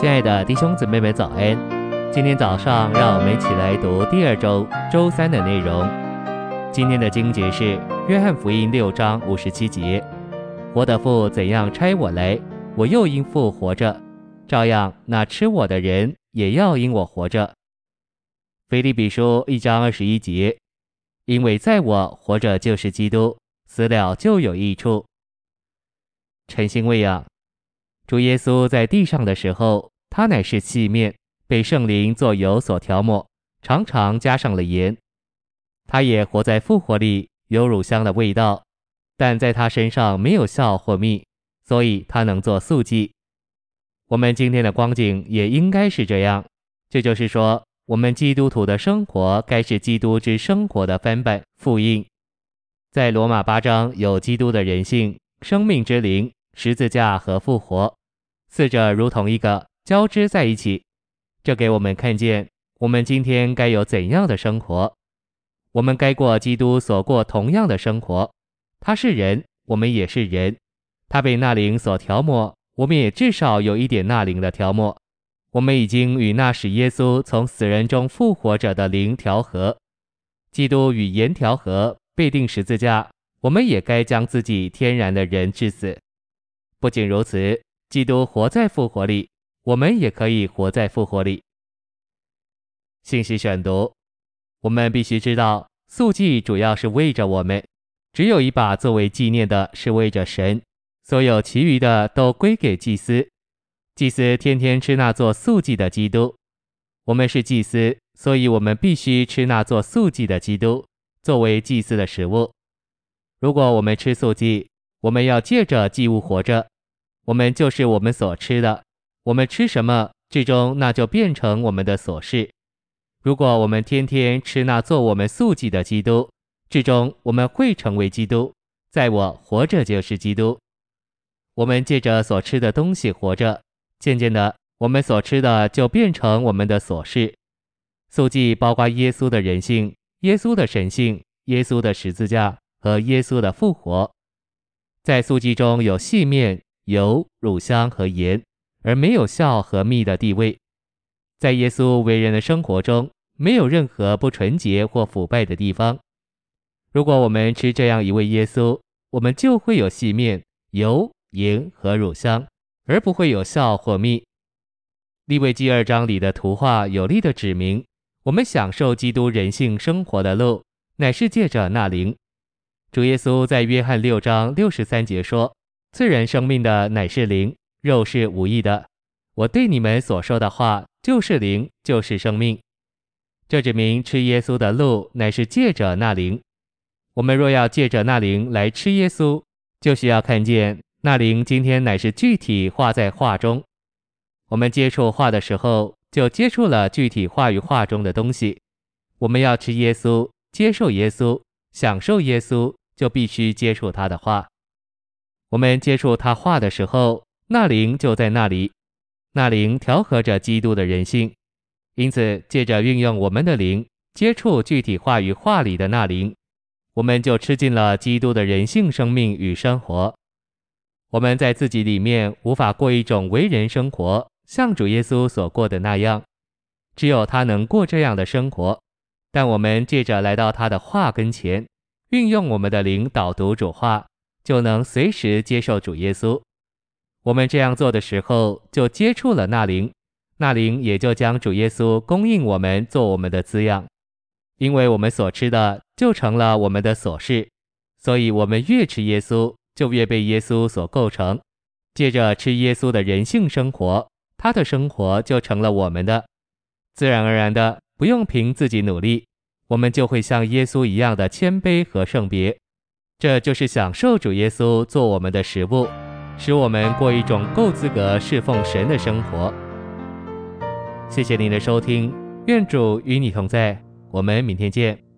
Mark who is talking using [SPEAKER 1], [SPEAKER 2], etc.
[SPEAKER 1] 亲爱的弟兄姊妹们，早安！今天早上，让我们一起来读第二周周三的内容。今天的经节是《约翰福音》六章五十七节：“我的父怎样差我来，我又因父活着，照样那吃我的人也要因我活着。”《腓立比书》一章二十一节：“因为在我活着就是基督，死了就有益处。”晨星喂养。主耶稣在地上的时候，他乃是细面，被圣灵作油所调抹，常常加上了盐。他也活在复活里，有乳香的味道，但在他身上没有酵或蜜，所以他能做素祭。我们今天的光景也应该是这样，这就是说，我们基督徒的生活该是基督之生活的翻版复印。在罗马八章有基督的人性、生命之灵、十字架和复活。四者如同一个交织在一起，这给我们看见我们今天该有怎样的生活。我们该过基督所过同样的生活。他是人，我们也是人。他被那灵所调抹，我们也至少有一点那灵的调抹。我们已经与那使耶稣从死人中复活者的灵调和。基督与盐调和，被钉十字架，我们也该将自己天然的人致死。不仅如此。基督活在复活里，我们也可以活在复活里。信息选读：我们必须知道，素祭主要是为着我们，只有一把作为纪念的，是为着神；所有其余的都归给祭司。祭司天天吃那做素祭的基督。我们是祭司，所以我们必须吃那做素祭的基督，作为祭司的食物。如果我们吃素祭，我们要借着祭物活着。我们就是我们所吃的，我们吃什么，最终那就变成我们的所事。如果我们天天吃那做我们素祭的基督，最终我们会成为基督。在我活着就是基督。我们借着所吃的东西活着，渐渐的，我们所吃的就变成我们的所事。素祭包括耶稣的人性、耶稣的神性、耶稣的十字架和耶稣的复活。在素祭中有细面。油、乳香和盐，而没有孝和密的地位，在耶稣为人的生活中，没有任何不纯洁或腐败的地方。如果我们吃这样一位耶稣，我们就会有细面、油、盐和乳香，而不会有孝或蜜。利未记二章里的图画有力地指明，我们享受基督人性生活的路，乃是借着那灵。主耶稣在约翰六章六十三节说。赐人生命的乃是灵，肉是无益的。我对你们所说的话就是灵，就是生命。这指明吃耶稣的路乃是借着那灵。我们若要借着那灵来吃耶稣，就需要看见那灵今天乃是具体化在画中。我们接触画的时候，就接触了具体话与画中的东西。我们要吃耶稣，接受耶稣，享受耶稣，就必须接触他的话。我们接触他话的时候，那灵就在那里，那灵调和着基督的人性，因此借着运用我们的灵接触具体话语话里的那灵，我们就吃尽了基督的人性生命与生活。我们在自己里面无法过一种为人生活，像主耶稣所过的那样，只有他能过这样的生活。但我们借着来到他的话跟前，运用我们的灵导读主话。就能随时接受主耶稣。我们这样做的时候，就接触了那灵，那灵也就将主耶稣供应我们做我们的滋养。因为我们所吃的就成了我们的所事，所以我们越吃耶稣，就越被耶稣所构成。借着吃耶稣的人性生活，他的生活就成了我们的，自然而然的，不用凭自己努力，我们就会像耶稣一样的谦卑和圣别。这就是享受主耶稣做我们的食物，使我们过一种够资格侍奉神的生活。谢谢您的收听，愿主与你同在，我们明天见。